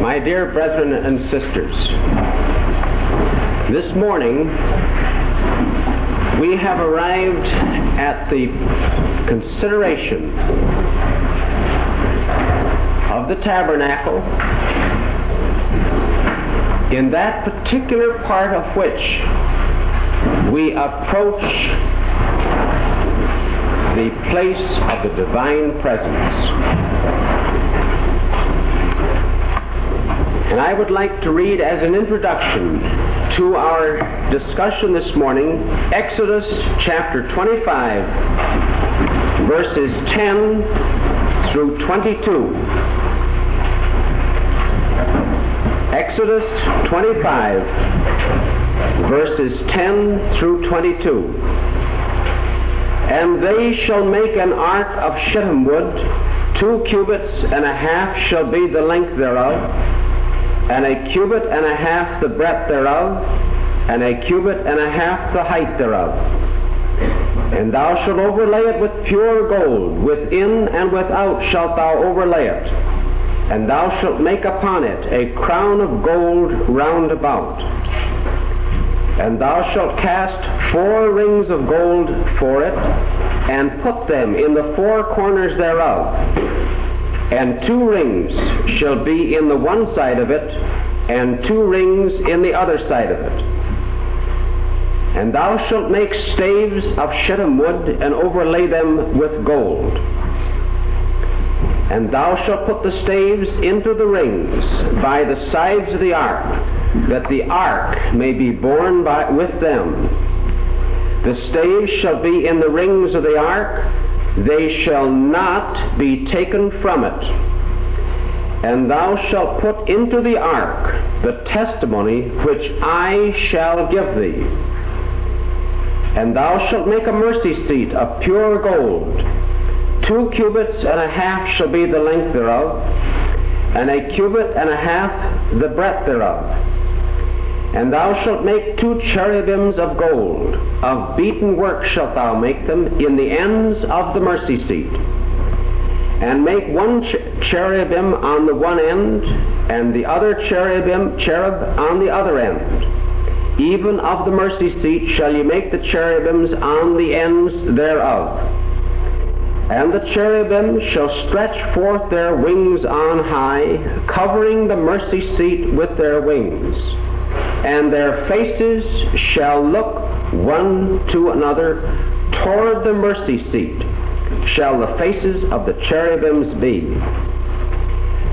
My dear brethren and sisters, this morning we have arrived at the consideration of the tabernacle in that particular part of which we approach the place of the divine presence. And I would like to read as an introduction to our discussion this morning Exodus chapter 25, verses 10 through 22. Exodus 25, verses 10 through 22. And they shall make an ark of shittim wood, two cubits and a half shall be the length thereof and a cubit and a half the breadth thereof, and a cubit and a half the height thereof. And thou shalt overlay it with pure gold, within and without shalt thou overlay it. And thou shalt make upon it a crown of gold round about. And thou shalt cast four rings of gold for it, and put them in the four corners thereof and two rings shall be in the one side of it, and two rings in the other side of it. And thou shalt make staves of shittim wood, and overlay them with gold. And thou shalt put the staves into the rings by the sides of the ark, that the ark may be borne by, with them. The staves shall be in the rings of the ark, they shall not be taken from it. And thou shalt put into the ark the testimony which I shall give thee. And thou shalt make a mercy seat of pure gold. Two cubits and a half shall be the length thereof, and a cubit and a half the breadth thereof and thou shalt make two cherubims of gold. Of beaten work shalt thou make them in the ends of the mercy seat. And make one cherubim on the one end, and the other cherubim cherub on the other end. Even of the mercy seat shall ye make the cherubims on the ends thereof. And the cherubim shall stretch forth their wings on high, covering the mercy seat with their wings and their faces shall look one to another toward the mercy seat shall the faces of the cherubims be.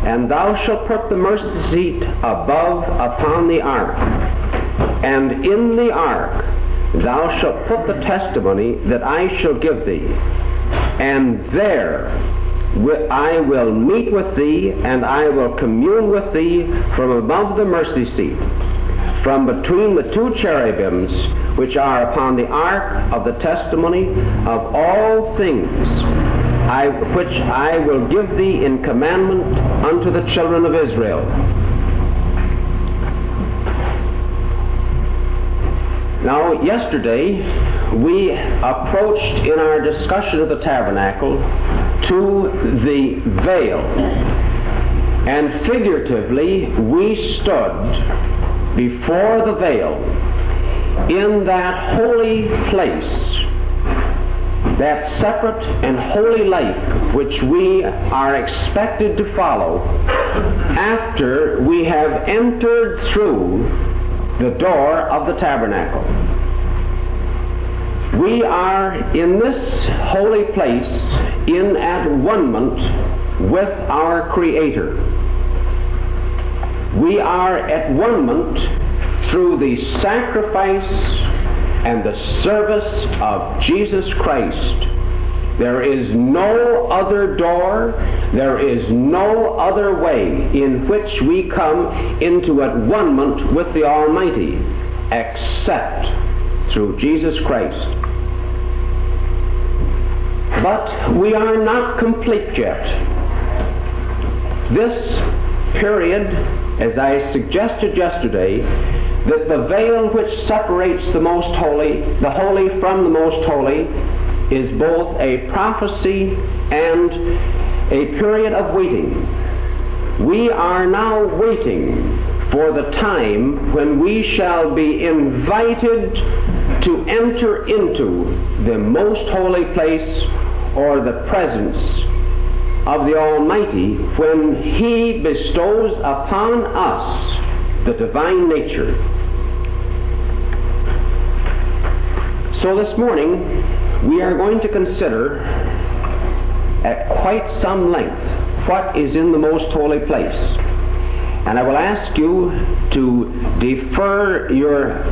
And thou shalt put the mercy seat above upon the ark, and in the ark thou shalt put the testimony that I shall give thee, and there I will meet with thee, and I will commune with thee from above the mercy seat from between the two cherubims which are upon the ark of the testimony of all things, I, which I will give thee in commandment unto the children of Israel. Now, yesterday we approached in our discussion of the tabernacle to the veil. And figuratively, we stood before the veil in that holy place, that separate and holy life which we are expected to follow after we have entered through the door of the tabernacle. We are in this holy place in at one moment with our Creator we are at one moment through the sacrifice and the service of Jesus Christ. There is no other door, there is no other way in which we come into at one with the Almighty except through Jesus Christ. But we are not complete yet. This period as I suggested yesterday, that the veil which separates the most holy, the holy from the most holy, is both a prophecy and a period of waiting. We are now waiting for the time when we shall be invited to enter into the most holy place or the presence of the Almighty when He bestows upon us the divine nature. So this morning we are going to consider at quite some length what is in the most holy place. And I will ask you to defer your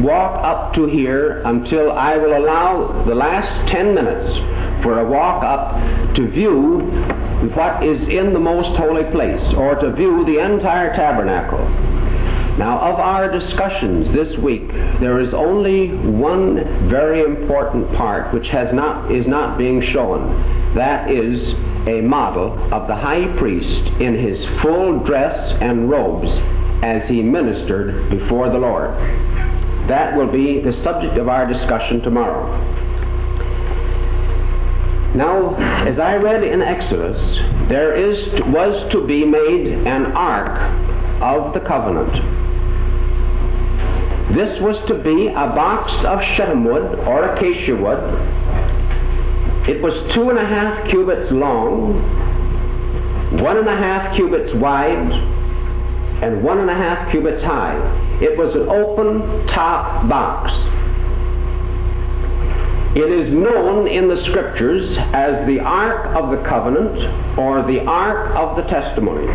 walk up to here until I will allow the last 10 minutes for a walk up to view what is in the most holy place or to view the entire tabernacle. Now, of our discussions this week, there is only one very important part which has not, is not being shown. That is a model of the high priest in his full dress and robes as he ministered before the Lord. That will be the subject of our discussion tomorrow. Now, as I read in Exodus, there is, was to be made an ark of the covenant. This was to be a box of shittim wood or acacia wood it was two and a half cubits long, one and a half cubits wide, and one and a half cubits high. It was an open top box. It is known in the scriptures as the Ark of the Covenant or the Ark of the Testimony.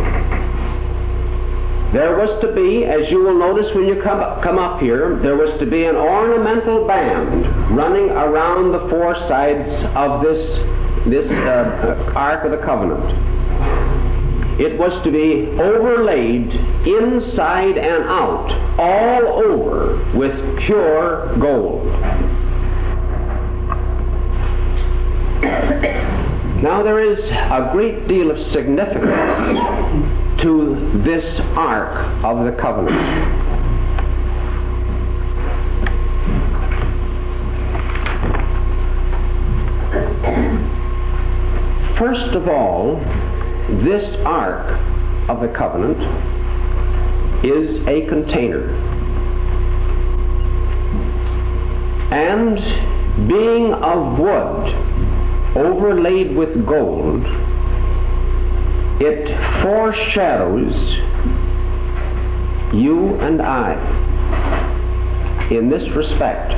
There was to be, as you will notice when you come, come up here, there was to be an ornamental band running around the four sides of this, this uh, Ark of the Covenant. It was to be overlaid inside and out, all over, with pure gold. Now there is a great deal of significance to this ark of the covenant. First of all, this ark of the covenant is a container. And being of wood overlaid with gold, it foreshadows you and I in this respect.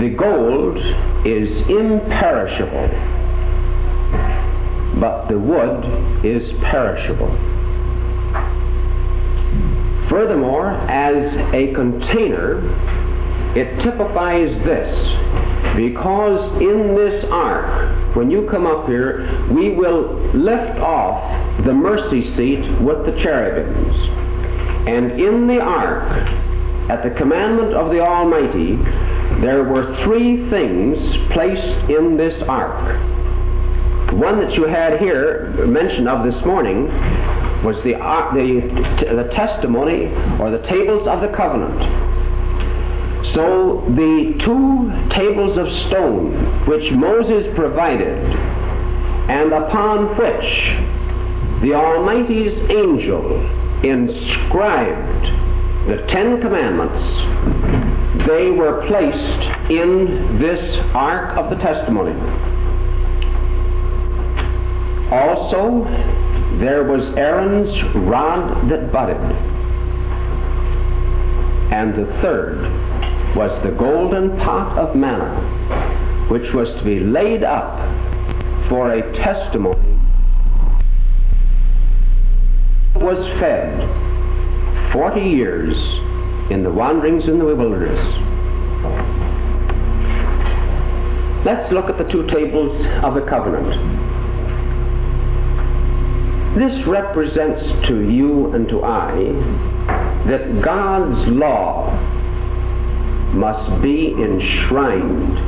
The gold is imperishable, but the wood is perishable. Furthermore, as a container, it typifies this because in this ark when you come up here, we will lift off the mercy seat with the cherubims. And in the ark, at the commandment of the Almighty, there were three things placed in this ark. One that you had here mention of this morning was the, the, the testimony or the tables of the covenant. So the two tables of stone which Moses provided, and upon which the Almighty's angel inscribed the Ten Commandments, they were placed in this Ark of the Testimony. Also, there was Aaron's rod that budded. And the third was the golden pot of manna, which was to be laid up for a testimony was fed 40 years in the wanderings in the wilderness. Let's look at the two tables of the covenant. This represents to you and to I that God's law must be enshrined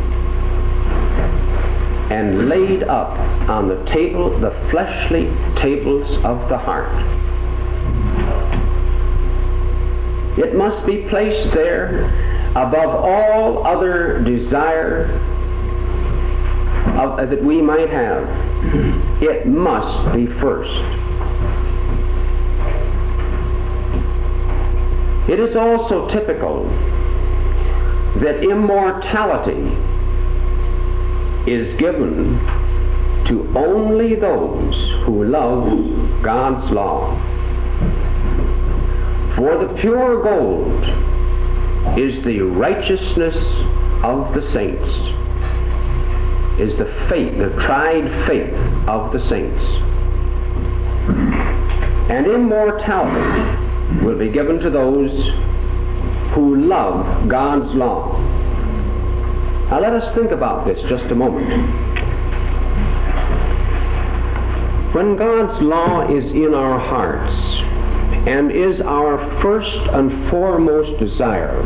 and laid up on the table, the fleshly tables of the heart. It must be placed there above all other desire of, uh, that we might have. It must be first. It is also typical that immortality is given to only those who love God's law. For the pure gold is the righteousness of the saints, is the faith, the tried faith of the saints. And immortality will be given to those who love God's law. Now let us think about this just a moment. When God's law is in our hearts and is our first and foremost desire,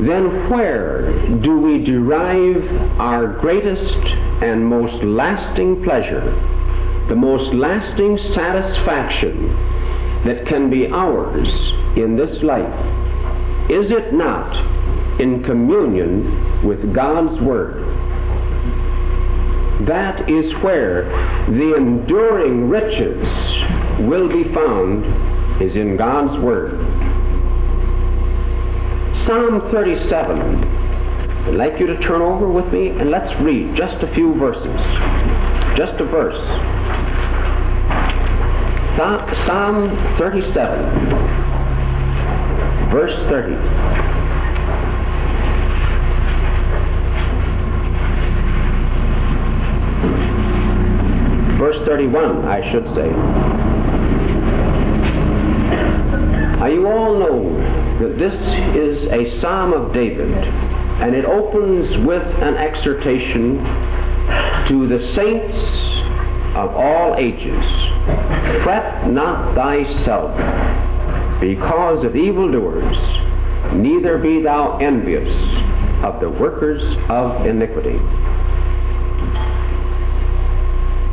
then where do we derive our greatest and most lasting pleasure, the most lasting satisfaction that can be ours in this life? Is it not in communion with God's Word? That is where the enduring riches will be found, is in God's Word. Psalm 37. I'd like you to turn over with me and let's read just a few verses. Just a verse. Psalm 37, verse 30. verse 31, I should say. Now, you all know that this is a Psalm of David, and it opens with an exhortation to the saints of all ages Fret not thyself because of evildoers, neither be thou envious of the workers of iniquity.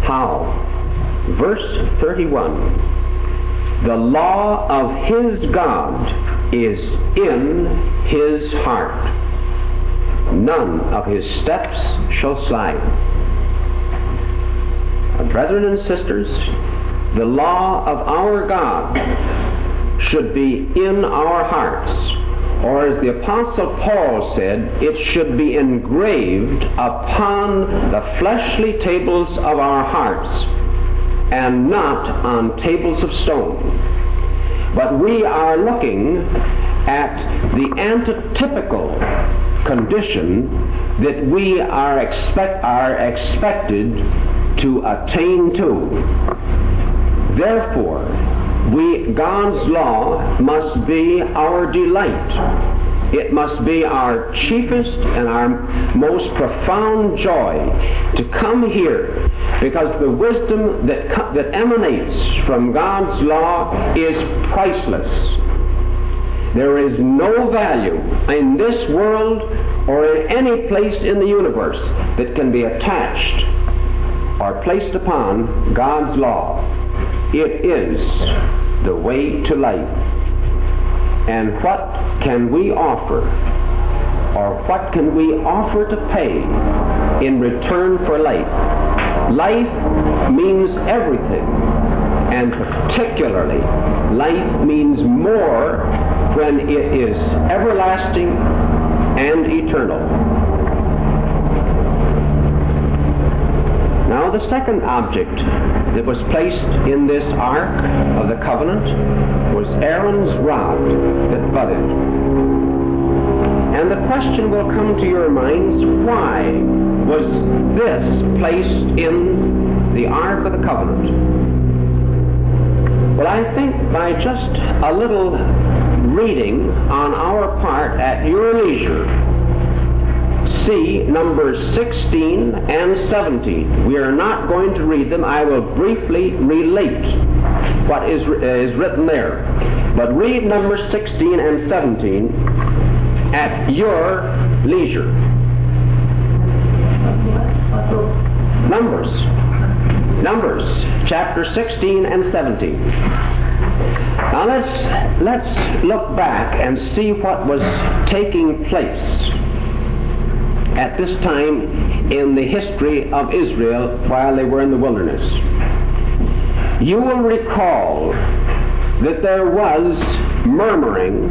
How? Verse 31. The law of his God is in his heart. None of his steps shall slide. Brethren and sisters, the law of our God should be in our hearts or as the Apostle Paul said, it should be engraved upon the fleshly tables of our hearts and not on tables of stone. But we are looking at the antitypical condition that we are, expect, are expected to attain to. Therefore, we, God's law must be our delight. It must be our chiefest and our most profound joy to come here because the wisdom that, that emanates from God's law is priceless. There is no value in this world or in any place in the universe that can be attached or placed upon God's law. It is the way to life. And what can we offer, or what can we offer to pay in return for life? Life means everything, and particularly, life means more when it is everlasting and eternal. Now, the second object that was placed in this Ark of the Covenant was Aaron's rod that budded. And the question will come to your minds why was this placed in the Ark of the Covenant? Well, I think by just a little reading on our part at your leisure, see numbers 16 and 17. We are not going to read them. I will briefly relate what is, uh, is written there. But read numbers 16 and 17 at your leisure. Numbers. Numbers, chapter 16 and 17. Now let's, let's look back and see what was taking place at this time in the history of Israel while they were in the wilderness. You will recall that there was murmuring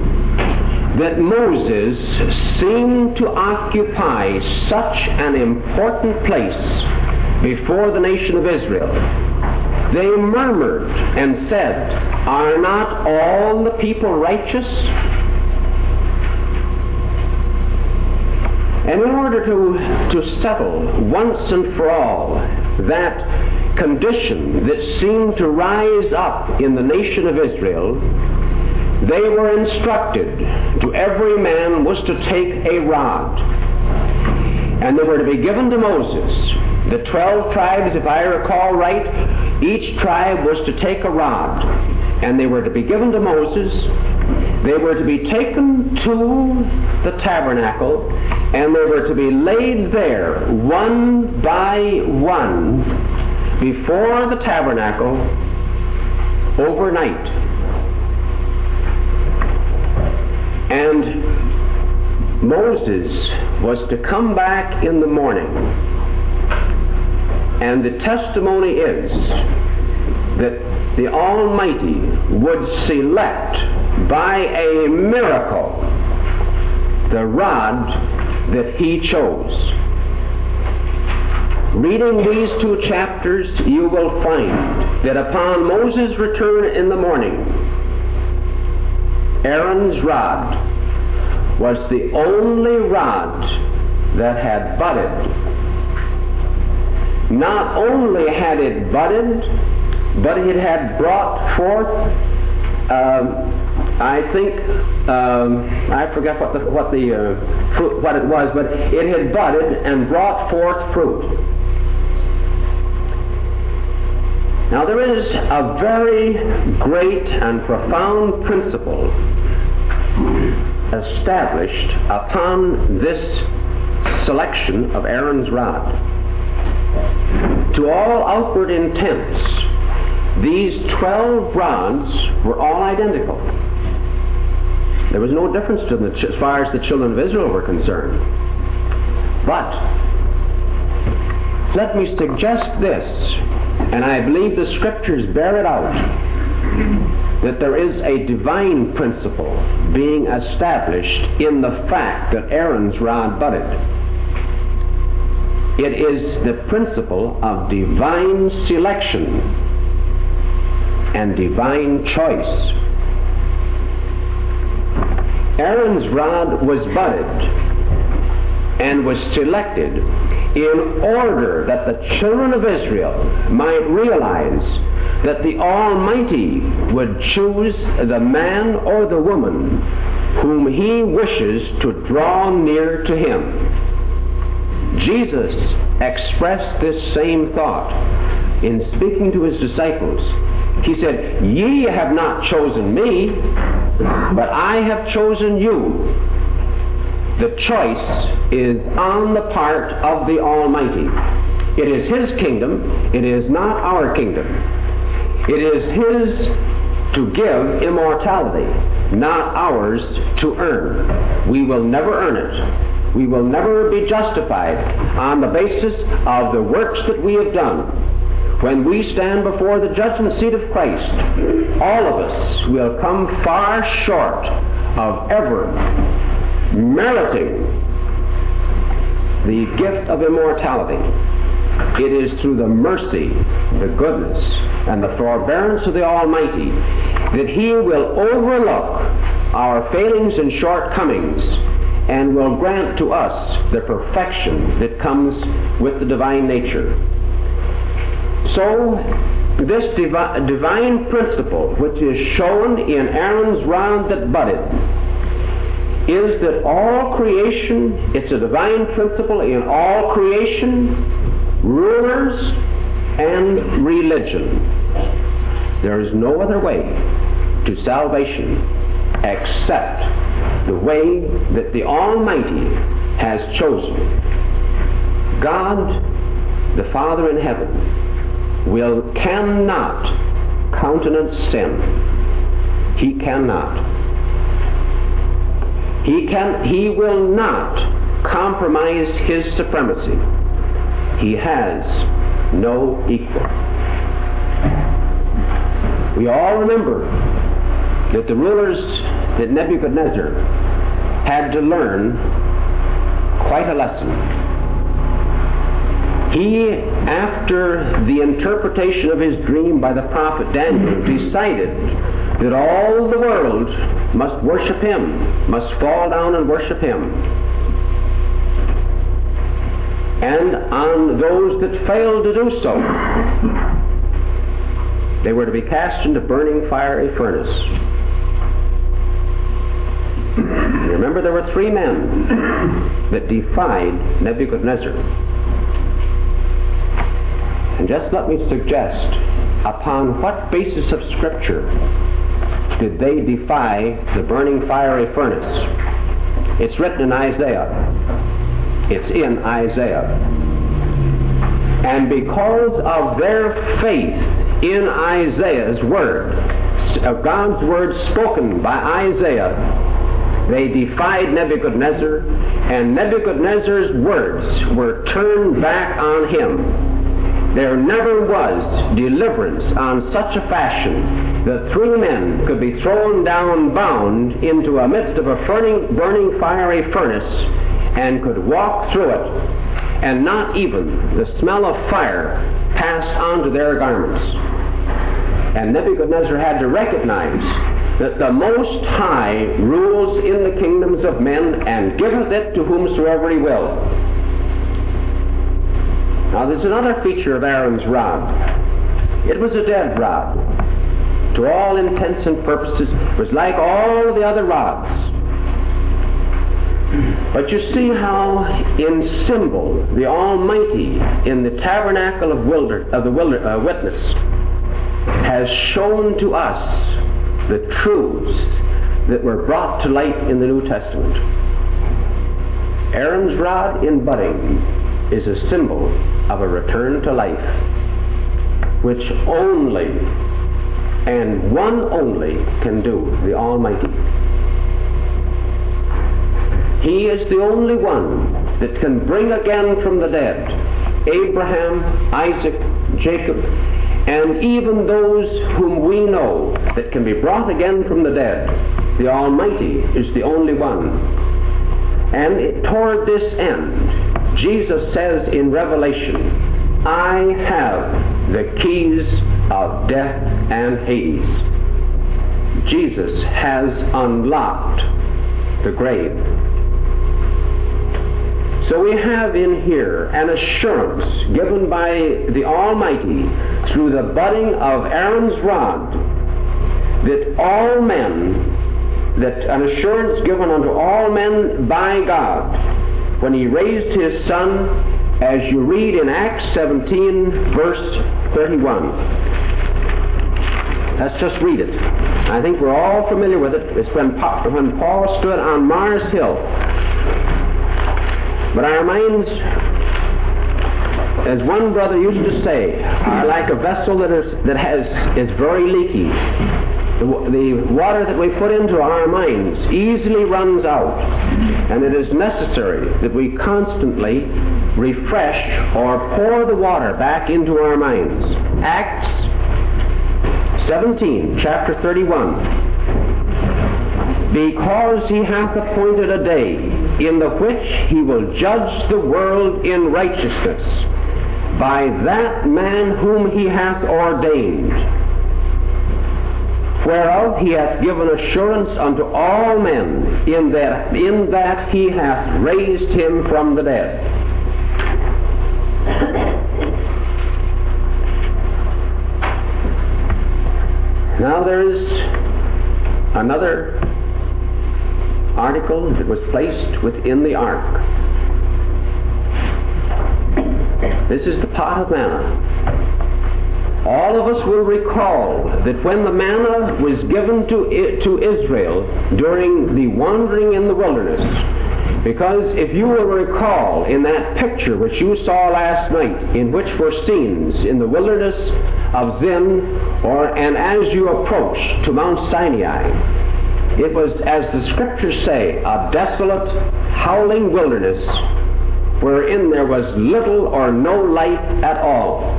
that Moses seemed to occupy such an important place before the nation of Israel. They murmured and said, Are not all the people righteous? And in order to, to settle once and for all that condition that seemed to rise up in the nation of Israel, they were instructed to every man was to take a rod. And they were to be given to Moses. The twelve tribes, if I recall right, each tribe was to take a rod. And they were to be given to Moses. They were to be taken to the tabernacle and they were to be laid there one by one before the tabernacle overnight. And Moses was to come back in the morning. And the testimony is that the Almighty would select by a miracle the rod that he chose. Reading these two chapters, you will find that upon Moses' return in the morning, Aaron's rod was the only rod that had budded. Not only had it budded, but it had brought forth um, I think um, I forget what the what the uh, fruit what it was, but it had budded and brought forth fruit. Now there is a very great and profound principle established upon this selection of Aaron's rod. To all outward intents, these twelve rods were all identical. There was no difference to them as far as the children of Israel were concerned. But let me suggest this, and I believe the scriptures bear it out, that there is a divine principle being established in the fact that Aaron's rod budded. It is the principle of divine selection and divine choice. Aaron's rod was budded and was selected in order that the children of Israel might realize that the Almighty would choose the man or the woman whom He wishes to draw near to Him. Jesus expressed this same thought in speaking to His disciples. He said, Ye have not chosen me, but I have chosen you. The choice is on the part of the Almighty. It is His kingdom, it is not our kingdom. It is His to give immortality, not ours to earn. We will never earn it. We will never be justified on the basis of the works that we have done when we stand before the judgment seat of Christ, all of us will come far short of ever meriting the gift of immortality. It is through the mercy, the goodness, and the forbearance of the Almighty that He will overlook our failings and shortcomings and will grant to us the perfection that comes with the divine nature. So, this divi- divine principle, which is shown in Aaron's rod that budded, is that all creation, it's a divine principle in all creation, rulers, and religion. There is no other way to salvation except the way that the Almighty has chosen. God, the Father in heaven, will cannot countenance sin. He cannot. He can he will not compromise his supremacy. He has no equal. We all remember that the rulers that Nebuchadnezzar had to learn quite a lesson. He, after the interpretation of his dream by the prophet Daniel, decided that all the world must worship him, must fall down and worship him. And on those that failed to do so, they were to be cast into burning fiery furnace. Remember, there were three men that defied Nebuchadnezzar. And just let me suggest upon what basis of Scripture did they defy the burning fiery furnace? It's written in Isaiah. It's in Isaiah. And because of their faith in Isaiah's word, of God's word spoken by Isaiah, they defied Nebuchadnezzar, and Nebuchadnezzar's words were turned back on him. There never was deliverance on such a fashion that three men could be thrown down bound into a midst of a burning, burning fiery furnace and could walk through it, and not even the smell of fire passed onto their garments. And Nebuchadnezzar had to recognize that the Most High rules in the kingdoms of men and giveth it to whomsoever he will. Now there's another feature of Aaron's rod. It was a dead rod. To all intents and purposes, it was like all the other rods. But you see how, in symbol, the Almighty in the tabernacle of, wilder, of the wilder, uh, witness has shown to us the truths that were brought to light in the New Testament. Aaron's rod in budding is a symbol of a return to life, which only and one only can do, the Almighty. He is the only one that can bring again from the dead Abraham, Isaac, Jacob, and even those whom we know that can be brought again from the dead. The Almighty is the only one. And it, toward this end, Jesus says in Revelation, I have the keys of death and Hades. Jesus has unlocked the grave. So we have in here an assurance given by the Almighty through the budding of Aaron's rod that all men, that an assurance given unto all men by God when he raised his son, as you read in Acts 17, verse 31. Let's just read it. I think we're all familiar with it. It's when, when Paul stood on Mars Hill but our minds, as one brother used to say, are like a vessel that is that has is very leaky. The, the water that we put into our minds easily runs out, and it is necessary that we constantly refresh or pour the water back into our minds. Acts 17, chapter 31 because he hath appointed a day in the which he will judge the world in righteousness by that man whom he hath ordained, whereof he hath given assurance unto all men in that, in that he hath raised him from the dead. Now there is another article that was placed within the ark. This is the pot of manna. All of us will recall that when the manna was given to, to Israel during the wandering in the wilderness, because if you will recall in that picture which you saw last night, in which were scenes in the wilderness of Zin, or and as you approach to Mount Sinai, it was, as the scriptures say, a desolate, howling wilderness wherein there was little or no light at all.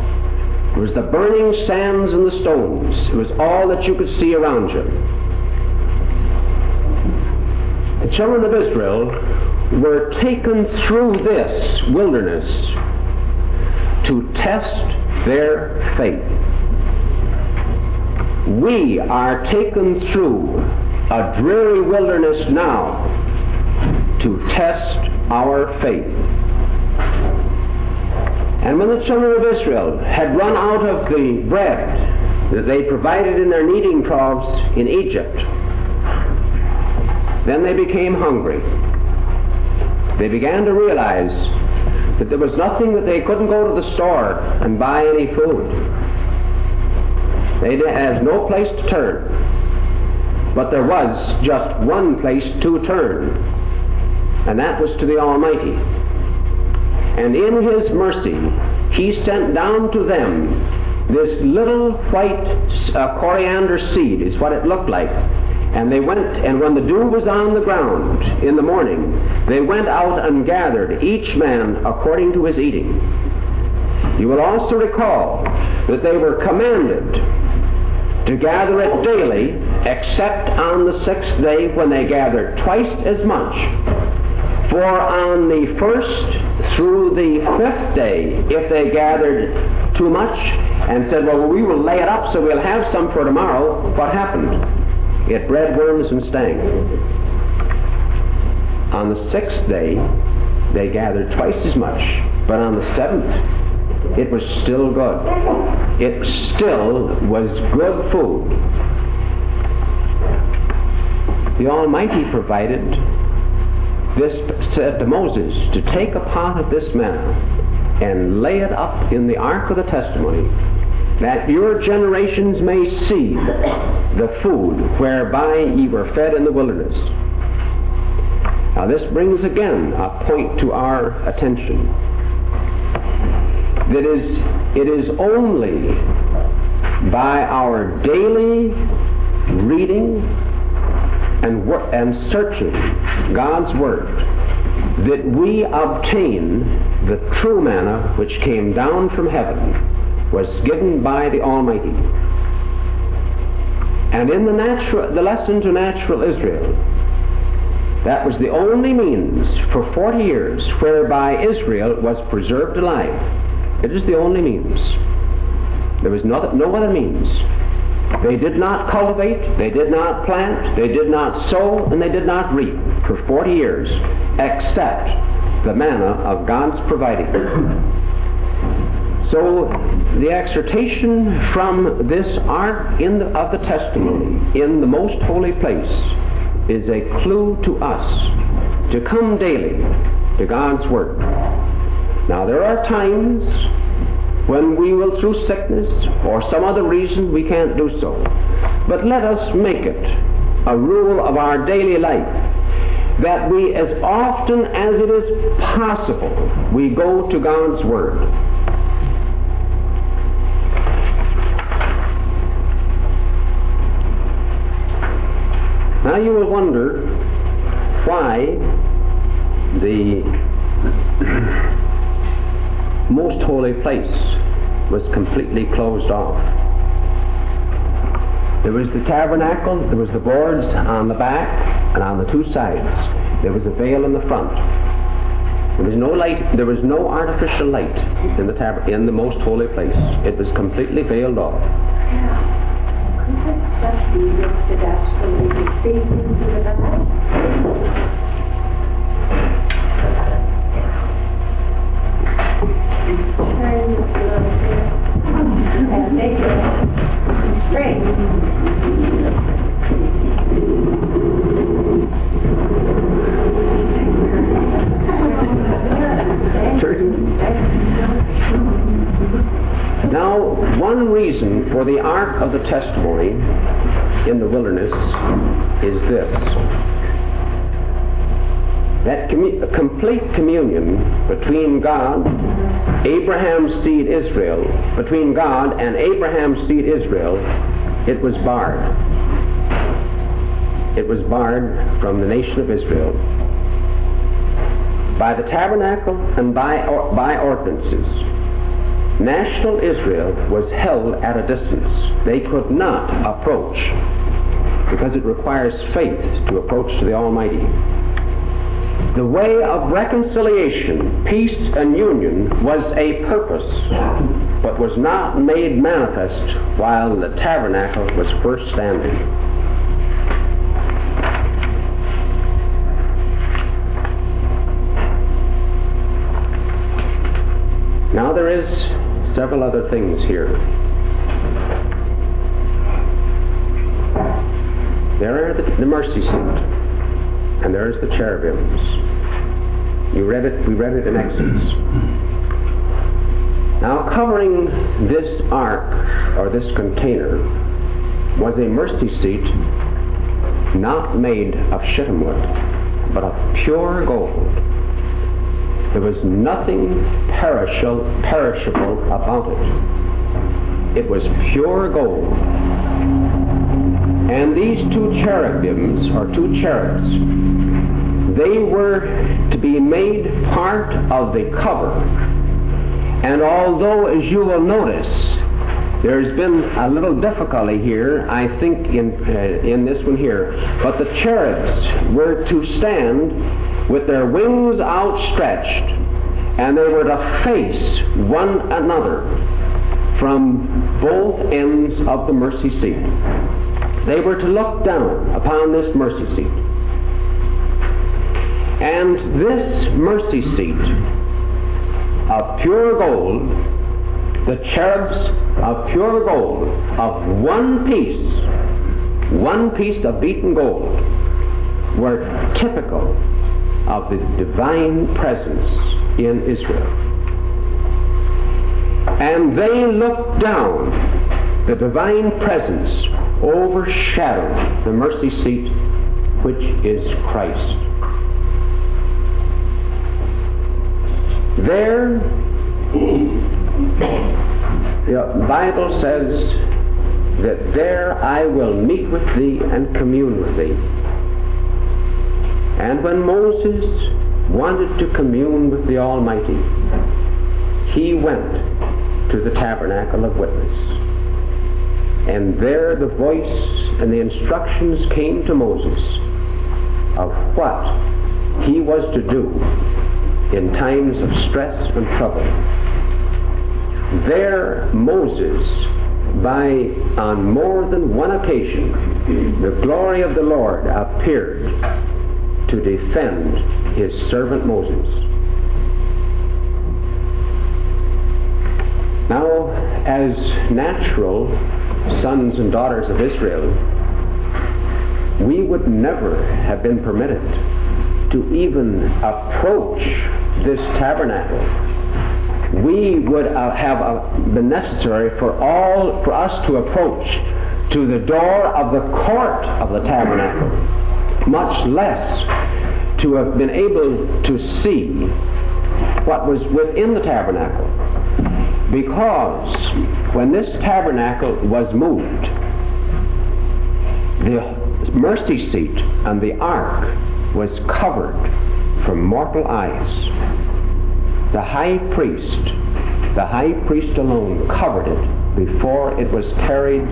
It was the burning sands and the stones. It was all that you could see around you. The children of Israel were taken through this wilderness to test their faith. We are taken through a dreary wilderness now to test our faith. And when the children of Israel had run out of the bread that they provided in their kneading troughs in Egypt, then they became hungry. They began to realize that there was nothing that they couldn't go to the store and buy any food. They had no place to turn. But there was just one place to turn, and that was to the Almighty. And in His mercy, He sent down to them this little white uh, coriander seed, is what it looked like. And they went, and when the dew was on the ground in the morning, they went out and gathered, each man according to his eating. You will also recall that they were commanded to gather it daily, except on the sixth day when they gathered twice as much. For on the first through the fifth day, if they gathered too much and said, Well, we will lay it up so we'll have some for tomorrow, what happened? It bred worms and stank. On the sixth day, they gathered twice as much, but on the seventh, it was still good. It still was good food. The Almighty provided this, said to Moses, to take a pot of this manna and lay it up in the ark of the testimony that your generations may see the food whereby ye were fed in the wilderness. Now, this brings again a point to our attention. That is, it is only by our daily reading and, wor- and searching God's Word that we obtain the true manna which came down from heaven was given by the Almighty. And in the, natural, the lesson to natural Israel, that was the only means for 40 years whereby Israel was preserved alive. It is the only means. There was no, no other means. They did not cultivate, they did not plant, they did not sow, and they did not reap for 40 years, except the manna of God's providing. So the exhortation from this ark the, of the testimony in the most holy place is a clue to us to come daily to God's Word. Now there are times when we will through sickness or some other reason we can't do so. But let us make it a rule of our daily life that we as often as it is possible we go to God's Word Now you will wonder why the most holy place was completely closed off. There was the tabernacle, there was the boards on the back and on the two sides. There was a veil in the front. There was no light, there was no artificial light in the tab- in the most holy place. It was completely veiled off be Now, one reason for the Ark of the Testimony in the wilderness is this. That complete communion between God, Abraham's seed Israel, between God and Abraham's seed Israel, it was barred. It was barred from the nation of Israel by the tabernacle and by, or, by ordinances. National Israel was held at a distance. They could not approach because it requires faith to approach to the Almighty. The way of reconciliation, peace, and union was a purpose, but was not made manifest while the tabernacle was first standing. Now there is several other things here. There are the, the mercy seat, and there's the cherubims. You read it. We read it in Exodus. Now, covering this ark or this container was a mercy seat not made of shittim wood, but of pure gold. There was nothing perishable, perishable about it. It was pure gold. And these two cherubims, or two cherubs, they were to be made part of the cover. And although, as you will notice, there's been a little difficulty here, I think, in, uh, in this one here. But the cherubs were to stand with their wings outstretched, and they were to face one another from both ends of the mercy seat. They were to look down upon this mercy seat. And this mercy seat of pure gold, the cherubs of pure gold, of one piece, one piece of beaten gold, were typical of the divine presence in Israel. And they looked down the divine presence overshadow the mercy seat which is Christ. There, the Bible says that there I will meet with thee and commune with thee. And when Moses wanted to commune with the Almighty, he went to the tabernacle of witness. And there the voice and the instructions came to Moses of what he was to do in times of stress and trouble. There Moses, by on more than one occasion, the glory of the Lord appeared to defend his servant Moses. Now, as natural sons and daughters of Israel, we would never have been permitted to even approach this tabernacle. We would uh, have uh, been necessary for all for us to approach to the door of the court of the tabernacle, much less to have been able to see what was within the tabernacle. Because when this tabernacle was moved, the mercy seat and the ark was covered from mortal eyes. The high priest, the high priest alone covered it before it was carried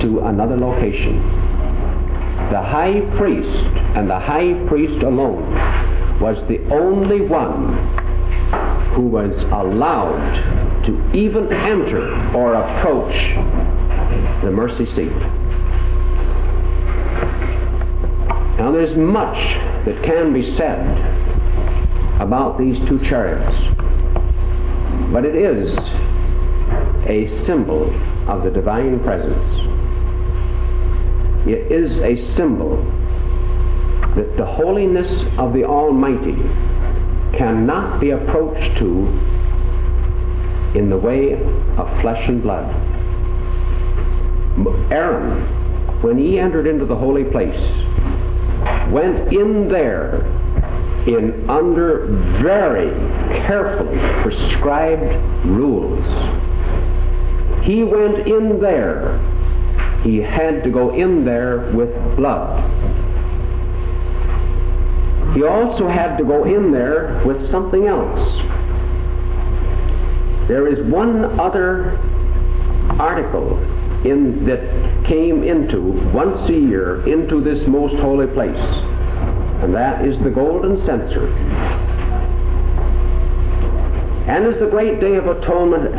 to another location. The high priest and the high priest alone was the only one who was allowed to even enter or approach the mercy seat. Now, there's much that can be said about these two cherubs, but it is a symbol of the divine presence. It is a symbol that the holiness of the Almighty cannot be approached to in the way of flesh and blood. Aaron, when he entered into the holy place, went in there in under very carefully prescribed rules. He went in there. He had to go in there with blood. He also had to go in there with something else. There is one other article in, that came into, once a year, into this most holy place. And that is the golden censer. And as the great day of atonement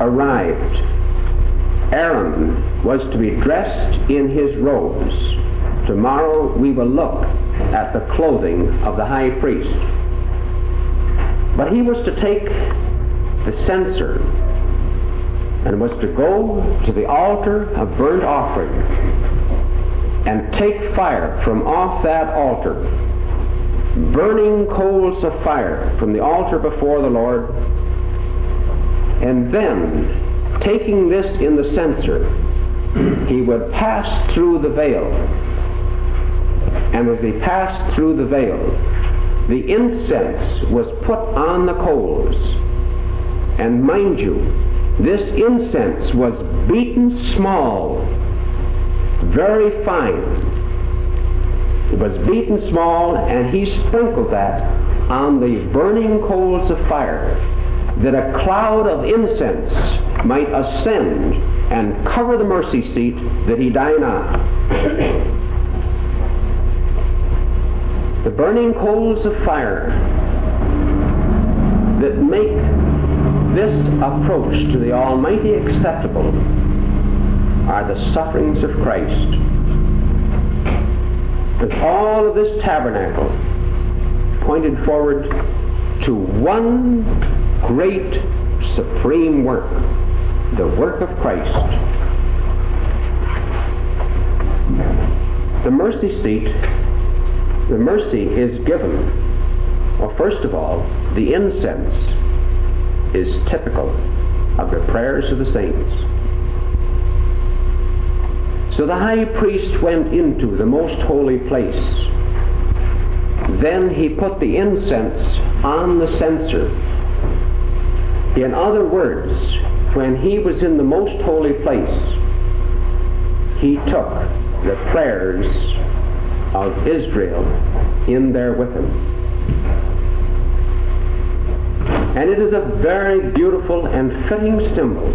arrived, Aaron was to be dressed in his robes. Tomorrow we will look at the clothing of the high priest. But he was to take the censer and was to go to the altar of burnt offering and take fire from off that altar, burning coals of fire from the altar before the Lord, and then taking this in the censer, he would pass through the veil. And as he passed through the veil, the incense was put on the coals. And mind you, this incense was beaten small, very fine. It was beaten small, and he sprinkled that on the burning coals of fire, that a cloud of incense might ascend and cover the mercy seat that he dined on. the burning coals of fire that make this approach to the Almighty acceptable are the sufferings of Christ. With all of this tabernacle pointed forward to one great supreme work, the work of Christ. The mercy seat, the mercy is given, well, first of all, the incense is typical of the prayers of the saints. So the high priest went into the most holy place. Then he put the incense on the censer. In other words, when he was in the most holy place, he took the prayers of Israel in there with him. And it is a very beautiful and fitting symbol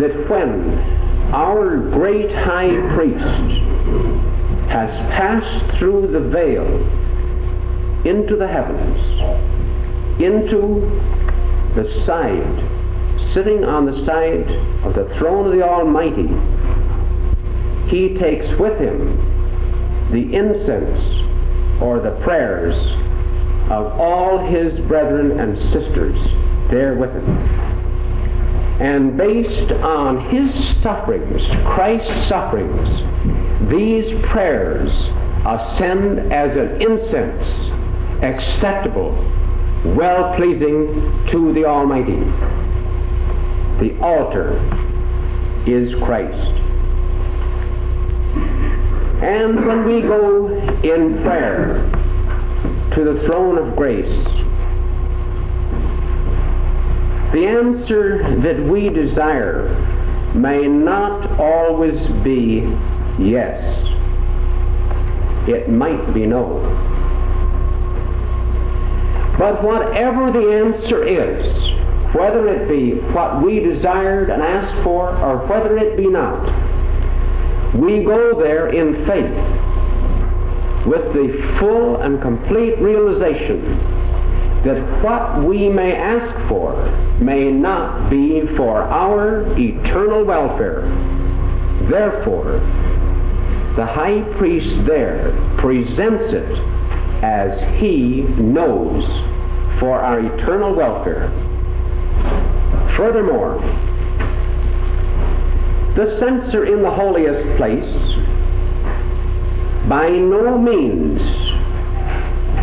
that when our great high priest has passed through the veil into the heavens, into the side, sitting on the side of the throne of the Almighty, he takes with him the incense or the prayers of all his brethren and sisters there with him. And based on his sufferings, Christ's sufferings, these prayers ascend as an incense acceptable, well pleasing to the Almighty. The altar is Christ. And when we go in prayer, to the throne of grace. The answer that we desire may not always be yes. It might be no. But whatever the answer is, whether it be what we desired and asked for, or whether it be not, we go there in faith with the full and complete realization that what we may ask for may not be for our eternal welfare. Therefore, the high priest there presents it as he knows for our eternal welfare. Furthermore, the censer in the holiest place by no means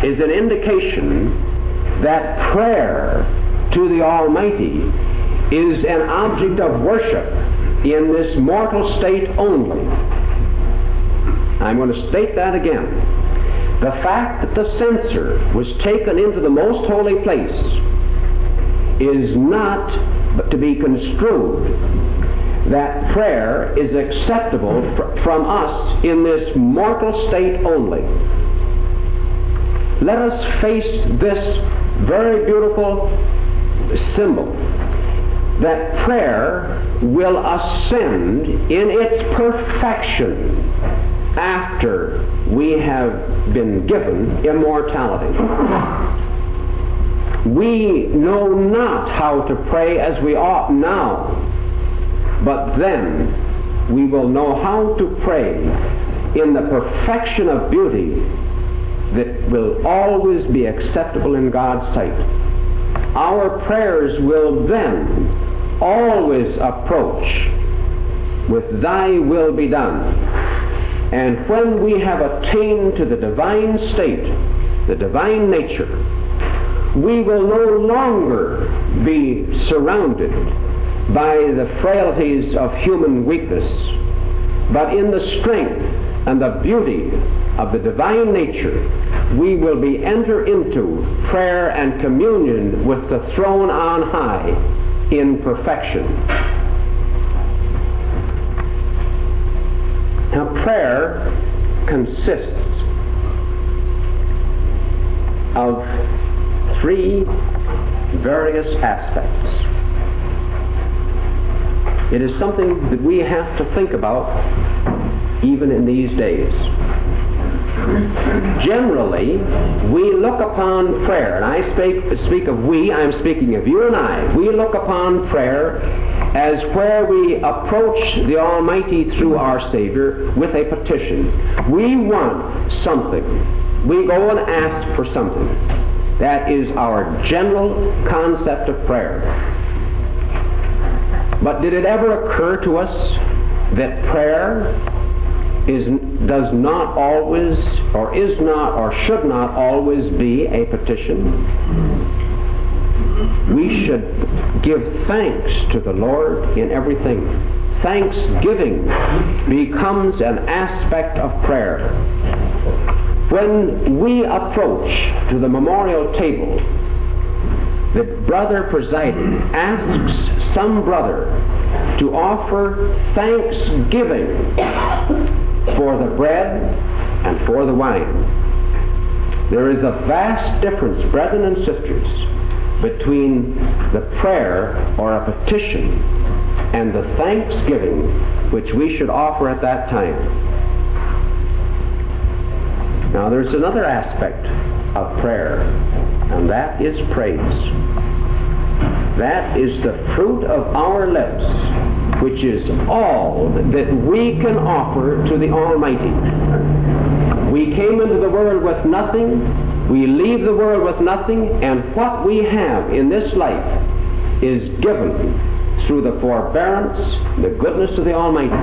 is an indication that prayer to the Almighty is an object of worship in this mortal state only. I'm going to state that again. The fact that the censer was taken into the most holy place is not to be construed that prayer is acceptable fr- from us in this mortal state only. Let us face this very beautiful symbol that prayer will ascend in its perfection after we have been given immortality. We know not how to pray as we ought now, but then we will know how to pray in the perfection of beauty that will always be acceptable in God's sight. Our prayers will then always approach with Thy will be done. And when we have attained to the divine state, the divine nature, we will no longer be surrounded by the frailties of human weakness, but in the strength and the beauty of the divine nature, we will be enter into prayer and communion with the throne on high in perfection. Now, prayer consists of three various aspects. It is something that we have to think about even in these days. Generally, we look upon prayer, and I speak, speak of we, I'm speaking of you and I. We look upon prayer as where we approach the Almighty through our Savior with a petition. We want something. We go and ask for something. That is our general concept of prayer. But did it ever occur to us that prayer is, does not always, or is not, or should not always be a petition. We should give thanks to the Lord in everything. Thanksgiving becomes an aspect of prayer. When we approach to the memorial table, the brother presiding asks some brother to offer thanksgiving for the bread and for the wine. There is a vast difference, brethren and sisters, between the prayer or a petition and the thanksgiving which we should offer at that time. Now, there's another aspect of prayer, and that is praise. That is the fruit of our lips which is all that we can offer to the Almighty. We came into the world with nothing, we leave the world with nothing, and what we have in this life is given through the forbearance, the goodness of the Almighty.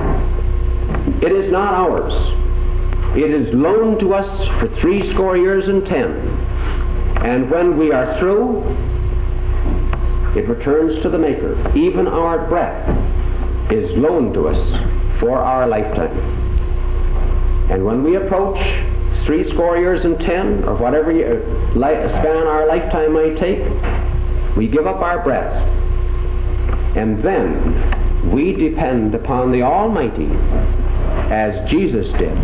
It is not ours. It is loaned to us for three score years and ten. And when we are through, it returns to the Maker. Even our breath is loaned to us for our lifetime. And when we approach three score years and ten, or whatever uh, span our lifetime might take, we give up our breath. And then we depend upon the Almighty, as Jesus did,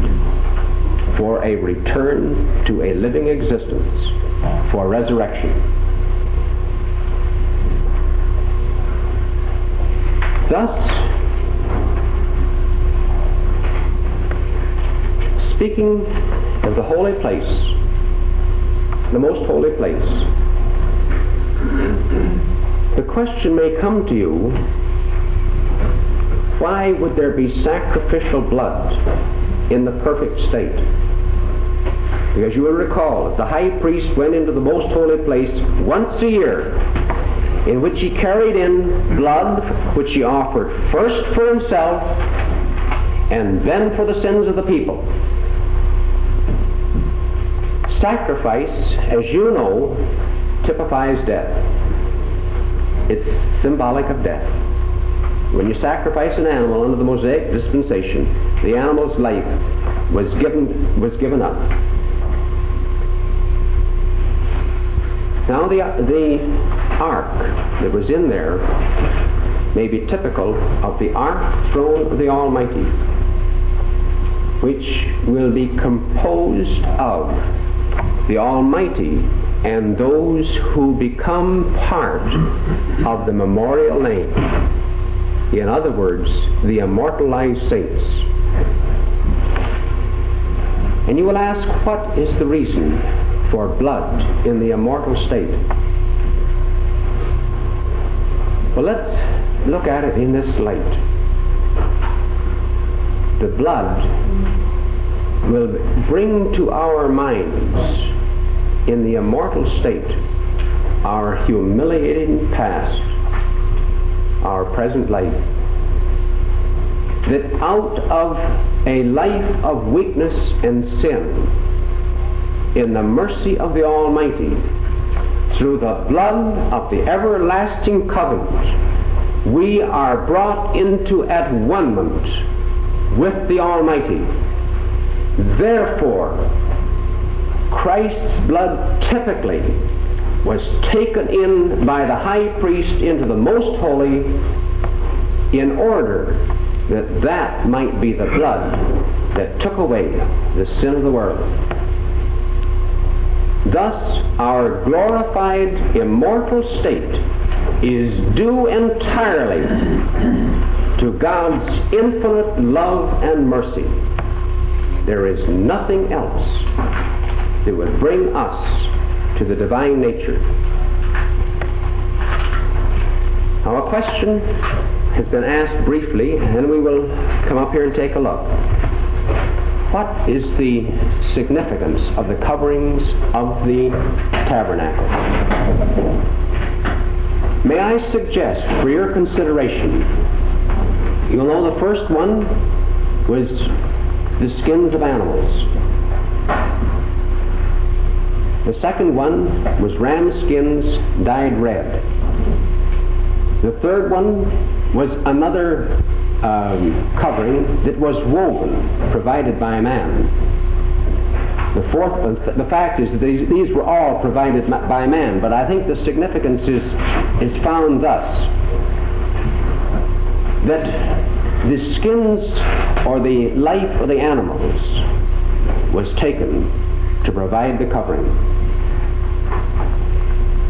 for a return to a living existence, for resurrection. Thus, speaking of the holy place, the most holy place, the question may come to you why would there be sacrificial blood in the perfect state? Because you will recall that the high priest went into the most holy place once a year in which he carried in blood which he offered first for himself and then for the sins of the people sacrifice, as you know, typifies death. It's symbolic of death. When you sacrifice an animal under the Mosaic dispensation, the animal's life was given, was given up. The, the ark that was in there may be typical of the ark throne of the Almighty, which will be composed of the Almighty and those who become part of the memorial name. In other words, the immortalized saints. And you will ask, what is the reason for blood in the immortal state? Well, let's look at it in this light. The blood will bring to our minds in the immortal state our humiliating past, our present life. That out of a life of weakness and sin, in the mercy of the Almighty, through the blood of the everlasting covenant, we are brought into at one with the Almighty. Therefore, Christ's blood typically was taken in by the high priest into the most holy in order that that might be the blood that took away the sin of the world. Thus, our glorified immortal state is due entirely to God's infinite love and mercy. There is nothing else that would bring us to the divine nature. Now, a question has been asked briefly, and we will come up here and take a look. What is the significance of the coverings of the tabernacle? May I suggest for your consideration, you'll know the first one was the skins of animals. The second one was ram skins dyed red. The third one was another um, covering that was woven, provided by man. The fourth, the fact is that these, these were all provided by man, but I think the significance is, is found thus that the skins or the life of the animals was taken to provide the covering.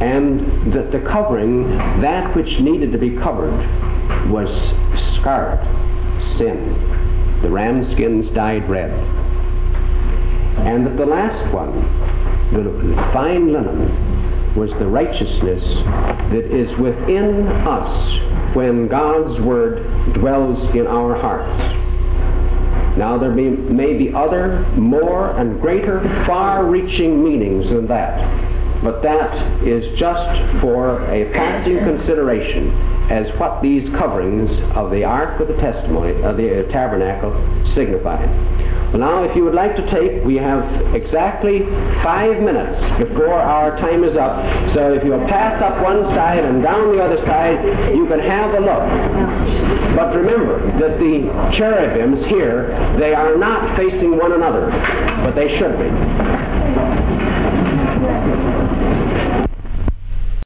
And that the covering, that which needed to be covered, was scarlet, sin. The ram skins dyed red. And that the last one, the fine linen, was the righteousness that is within us when God's Word dwells in our hearts. Now, there may, may be other, more, and greater, far reaching meanings than that. But that is just for a passing consideration as what these coverings of the Ark of the Testimony, of the uh, tabernacle, signified. Well, now, if you would like to take, we have exactly five minutes before our time is up. So if you'll pass up one side and down the other side, you can have a look. But remember that the cherubims here, they are not facing one another, but they should be.